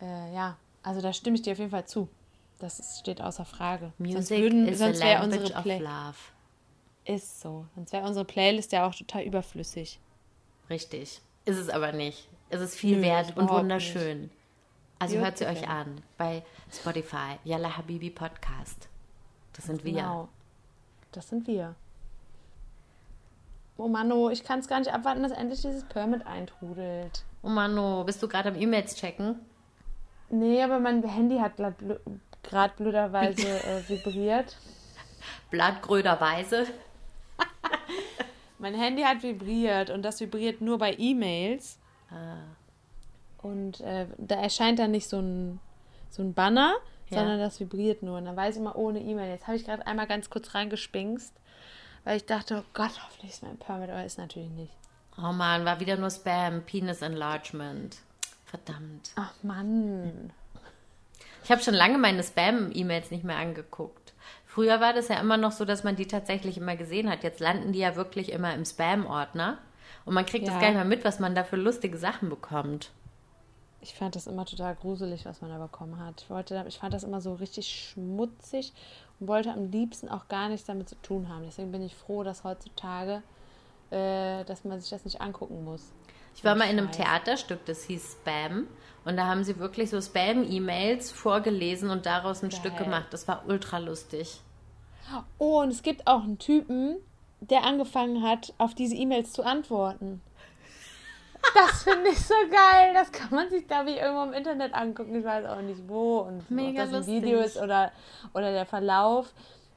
äh, ja, also da stimme ich dir auf jeden Fall zu. Das steht außer Frage. sonst Music würden, is a sonst wäre language unsere of Play love. Ist so. Sonst wäre unsere Playlist ja auch total überflüssig. Richtig. Ist es aber nicht. Es ist viel Nö, wert und wunderschön. Also Gut, hört sie euch an bei Spotify, Yalla Habibi Podcast. Das sind wir. Genau. Das sind wir. Oh Mano, ich kann es gar nicht abwarten, dass endlich dieses Permit eintrudelt. Oh Mano, bist du gerade am E-Mails checken? Nee, aber mein Handy hat gerade blöderweise *laughs* äh, vibriert. Blattgröderweise. Mein Handy hat vibriert und das vibriert nur bei E-Mails. Ah. Und äh, da erscheint dann nicht so ein, so ein Banner, Ja. sondern das vibriert nur. Und dann weiß ich immer ohne E-Mail. Jetzt habe ich gerade einmal ganz kurz reingespinkst, Weil ich dachte, oh Gott, hoffentlich ist mein Permit, aber ist natürlich nicht. Oh Mann, war wieder nur Spam, Penis Enlargement. Verdammt. Ach Mann. Ich habe schon lange meine Spam-E-Mails nicht mehr angeguckt. Früher war das ja immer noch so, dass man die tatsächlich immer gesehen hat. Jetzt landen die ja wirklich immer im Spam-Ordner. Und man kriegt das Ja. gar nicht mehr mit, was man da für lustige Sachen bekommt. Ich fand das immer total gruselig, was man da bekommen hat. Ich, wollte, ich fand das immer so richtig schmutzig und wollte am liebsten auch gar nichts damit zu tun haben. Deswegen bin ich froh, dass heutzutage, äh, dass man sich das nicht angucken muss. Ich war mal in einem. Theaterstück, das hieß Spam. Und da haben sie wirklich so Spam-E-Mails vorgelesen und daraus ein Geil. Stück gemacht. Das war ultra lustig. Oh, und es gibt auch einen Typen, der angefangen hat, auf diese E-Mails zu antworten. Das finde ich so geil. Das kann man sich, glaube ich, irgendwo im Internet angucken. Ich weiß auch nicht wo und Mega ob das ein lustig. Video ist oder, oder der Verlauf.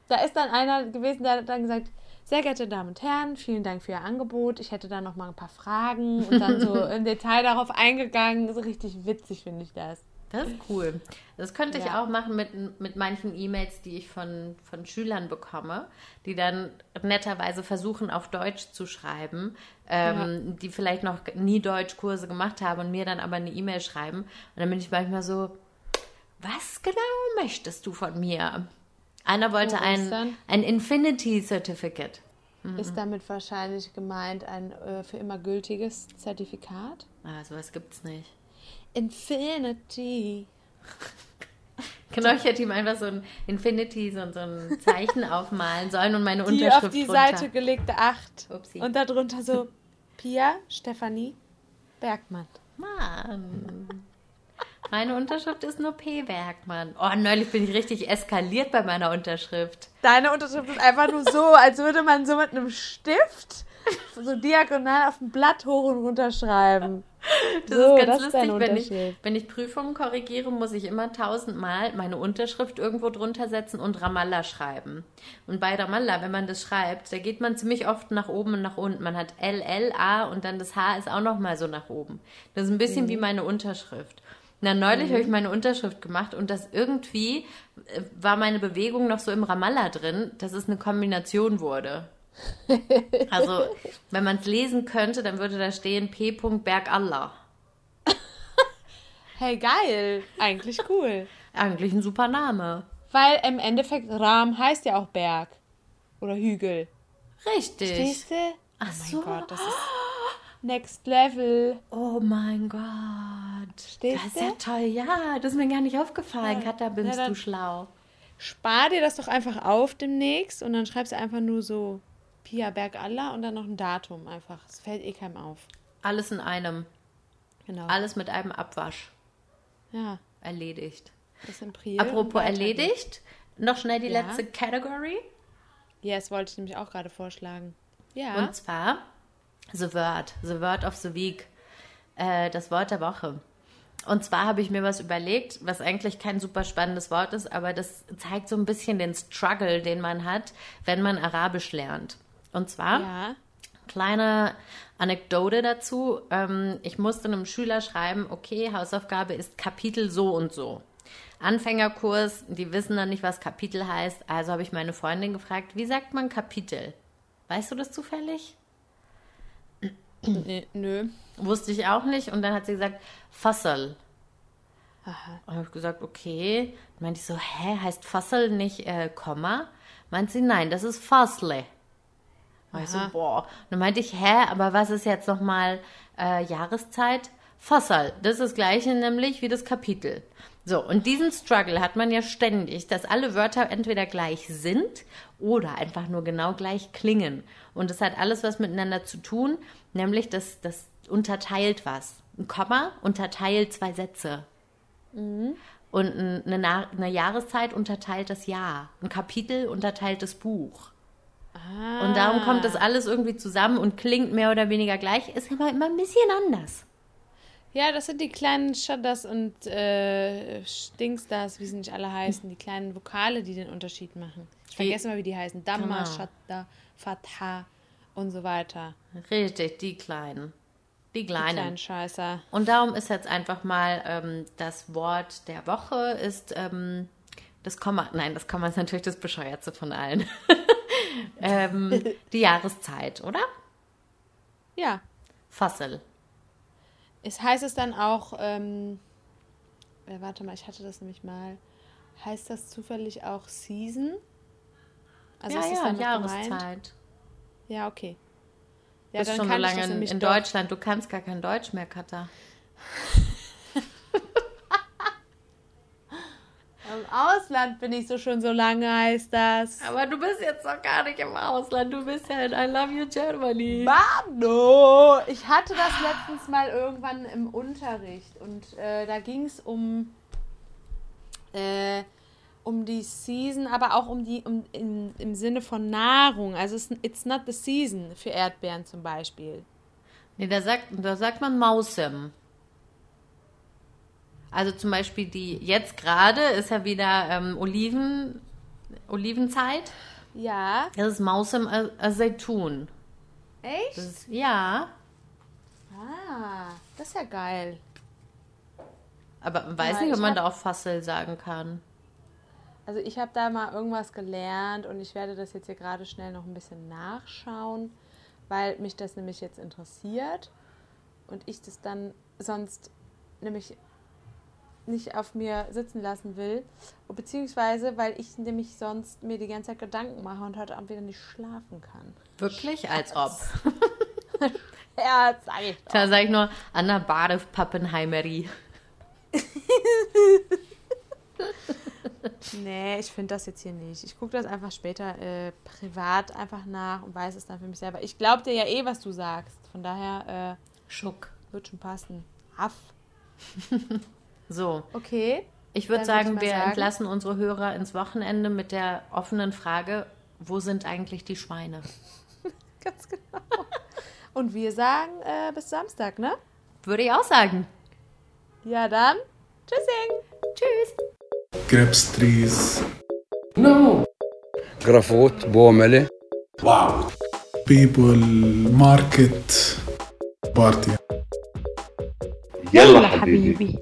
Da ist dann einer gewesen, der hat dann gesagt, sehr geehrte Damen und Herren, vielen Dank für Ihr Angebot. Ich hätte da noch mal ein paar Fragen und dann so *laughs* im Detail darauf eingegangen. So richtig witzig finde ich das. Das ist cool. Das könnte ich Ja. auch machen mit, mit manchen E-Mails, die ich von, von Schülern bekomme, die dann netterweise versuchen, auf Deutsch zu schreiben, ähm, die vielleicht noch nie Deutschkurse gemacht haben und mir dann aber eine E-Mail schreiben. Und dann bin ich manchmal so, was genau möchtest du von mir? Einer wollte Wo ist ein, ein Infinity Certificate. Ist damit wahrscheinlich gemeint ein äh, für immer gültiges Zertifikat? Ah, sowas gibt's nicht. Infinity. Genau, ich hätte ihm einfach so ein Infinity, so, so ein Zeichen *laughs* aufmalen sollen und meine Die Unterschrift auf die drunter. Seite gelegte Acht. Upsi. Und darunter so Pia Stefanie Bergmann. Mann. Meine Unterschrift ist nur P. Werkmann. Oh, neulich bin ich richtig eskaliert bei meiner Unterschrift. Deine Unterschrift ist einfach nur so, als würde man so mit einem Stift so diagonal auf ein Blatt hoch und runter schreiben. Das so, ist ganz das ist lustig, wenn ich, wenn ich Prüfungen korrigiere, muss ich immer tausendmal meine Unterschrift irgendwo drunter setzen und Ramallah schreiben. Und bei Ramallah, wenn man das schreibt, da geht man ziemlich oft nach oben und nach unten. Man hat L, L, A und dann das H ist auch nochmal so nach oben. Das ist ein bisschen wie meine Unterschrift. Na, neulich habe ich meine Unterschrift gemacht und das irgendwie äh, war meine Bewegung noch so im Ramallah drin, dass es eine Kombination wurde. Also, wenn man es lesen könnte, dann würde da stehen P. Bergallah. *laughs* Hey, geil. Eigentlich cool. Eigentlich ein super Name. Weil im Endeffekt Ram heißt ja auch Berg. Oder Hügel. Richtig. Stehst du? Ach oh so. mein Gott, das ist Next Level. Oh mein Gott. Stehst das ist ja toll. Ja, das ist mir gar nicht aufgefallen. Katha, bist Ja, du schlau. Spar dir das doch einfach auf demnächst und dann schreibst du einfach nur so Pia Berg Allah und dann noch ein Datum einfach. Es fällt eh keinem auf. Alles in einem. Genau. Alles mit einem Abwasch. Ja, Erledigt. das Priel. Apropos erledigt. Noch schnell die Ja. letzte Category. Ja, das wollte ich nämlich auch gerade vorschlagen. Ja. Und zwar The Word. The Word of the Week. Äh, das Wort der Woche. Und zwar habe ich mir was überlegt, was eigentlich kein super spannendes Wort ist, aber das zeigt so ein bisschen den Struggle, den man hat, wenn man Arabisch lernt. Und zwar, ja. kleine Anekdote dazu. Ähm, ich musste einem Schüler schreiben, okay, Hausaufgabe ist Kapitel so und so. Anfängerkurs, die wissen dann nicht, was Kapitel heißt. Also habe ich meine Freundin gefragt, wie sagt man Kapitel? Weißt du das zufällig? Nee, nö. Wusste ich auch nicht. Und dann hat sie gesagt, Fassel. Aha. Und habe ich gesagt, okay. Dann meinte ich so, hä, heißt Fassel nicht äh, Komma? Meint sie, nein, das ist Fasle. War ich so, boah. Und dann meinte ich, hä, aber was ist jetzt nochmal äh, Jahreszeit? Fassal. Das ist das gleiche nämlich wie das Kapitel. So, und diesen Struggle hat man ja ständig, dass alle Wörter entweder gleich sind oder einfach nur genau gleich klingen. Und das hat alles was miteinander zu tun, nämlich das, das unterteilt was. Ein Komma unterteilt zwei Sätze. Und ein- eine, eine Jahreszeit unterteilt das Jahr. Ein Kapitel unterteilt das Buch. Und darum kommt das alles irgendwie zusammen und klingt mehr oder weniger gleich, ist aber immer ein bisschen anders. Ja, das sind die kleinen Shudders und äh, Stinkstars, wie sie nicht alle heißen, die kleinen Vokale, die den Unterschied machen. Ich Die- vergesse mal, wie die heißen. Damma, Genau. Shadda, Fatha und so weiter. Richtig, die Kleinen. Die Die Kleinen. kleinen Scheißer. Und darum ist jetzt einfach mal ähm, das Wort der Woche ist ähm, das Komma. Nein, das Komma ist natürlich das bescheuertste von allen. *laughs* ähm, die Jahreszeit, oder? Ja. Fassel. Es heißt es dann auch, ähm, äh, warte mal, ich hatte das nämlich mal. Heißt das zufällig auch Season? Also ja, ist ja, damit gemeint? Jahreszeit. Ja, okay. Ja, bist schon so lange in, doch. Deutschland, du kannst gar kein Deutsch mehr, Katha. *laughs* Im Ausland bin ich so schon so lange, heißt das. Aber du bist jetzt noch gar nicht im Ausland, du bist ja in I Love You Germany. Mano! Ich hatte das letztens mal irgendwann im Unterricht und äh, da ging es um, äh, um die Season, aber auch um die um, in, im Sinne von Nahrung. Also es, it's not the season für Erdbeeren zum Beispiel. Nee, da sagt, da sagt man Mausem. Also zum Beispiel die, jetzt gerade ist ja wieder ähm, Oliven, Olivenzeit. Ja. Das ist Mausem Azeitun. Echt? Ist, ja, Ah, das ist ja geil. aber man weiß Ja, nicht, ob man hab- da auch Fassel sagen kann. Also ich habe da mal irgendwas gelernt und ich werde das jetzt hier gerade schnell noch ein bisschen nachschauen, weil mich das nämlich jetzt interessiert und ich das dann sonst nämlich nicht auf mir sitzen lassen will, beziehungsweise weil ich nämlich sonst mir die ganze Zeit Gedanken mache und heute Abend wieder nicht schlafen kann. Wirklich? Als ob. *laughs* Ja, sag ich doch. Da sage ich nur Anna Badew Pappenheimeri. *laughs* Nee, ich finde das jetzt hier nicht. Ich gucke das einfach später äh, privat einfach nach und weiß es dann für mich selber. Ich glaube dir ja eh, was du sagst. Von daher Schuck. äh, wird schon passen. Aff. *laughs* So, Okay. ich würde Dann würd sagen, ich mal wir sagen- entlassen unsere Hörer ins Wochenende mit der offenen Frage, wo sind eigentlich die Schweine? *laughs* Ganz genau. Und wir sagen äh, bis Samstag, ne? Würde ich auch sagen. Ja, dann. Tschüssing. Tschüss. grapes trees, No. جرافوت بومله Wow. people, market, party. يلا حبيبي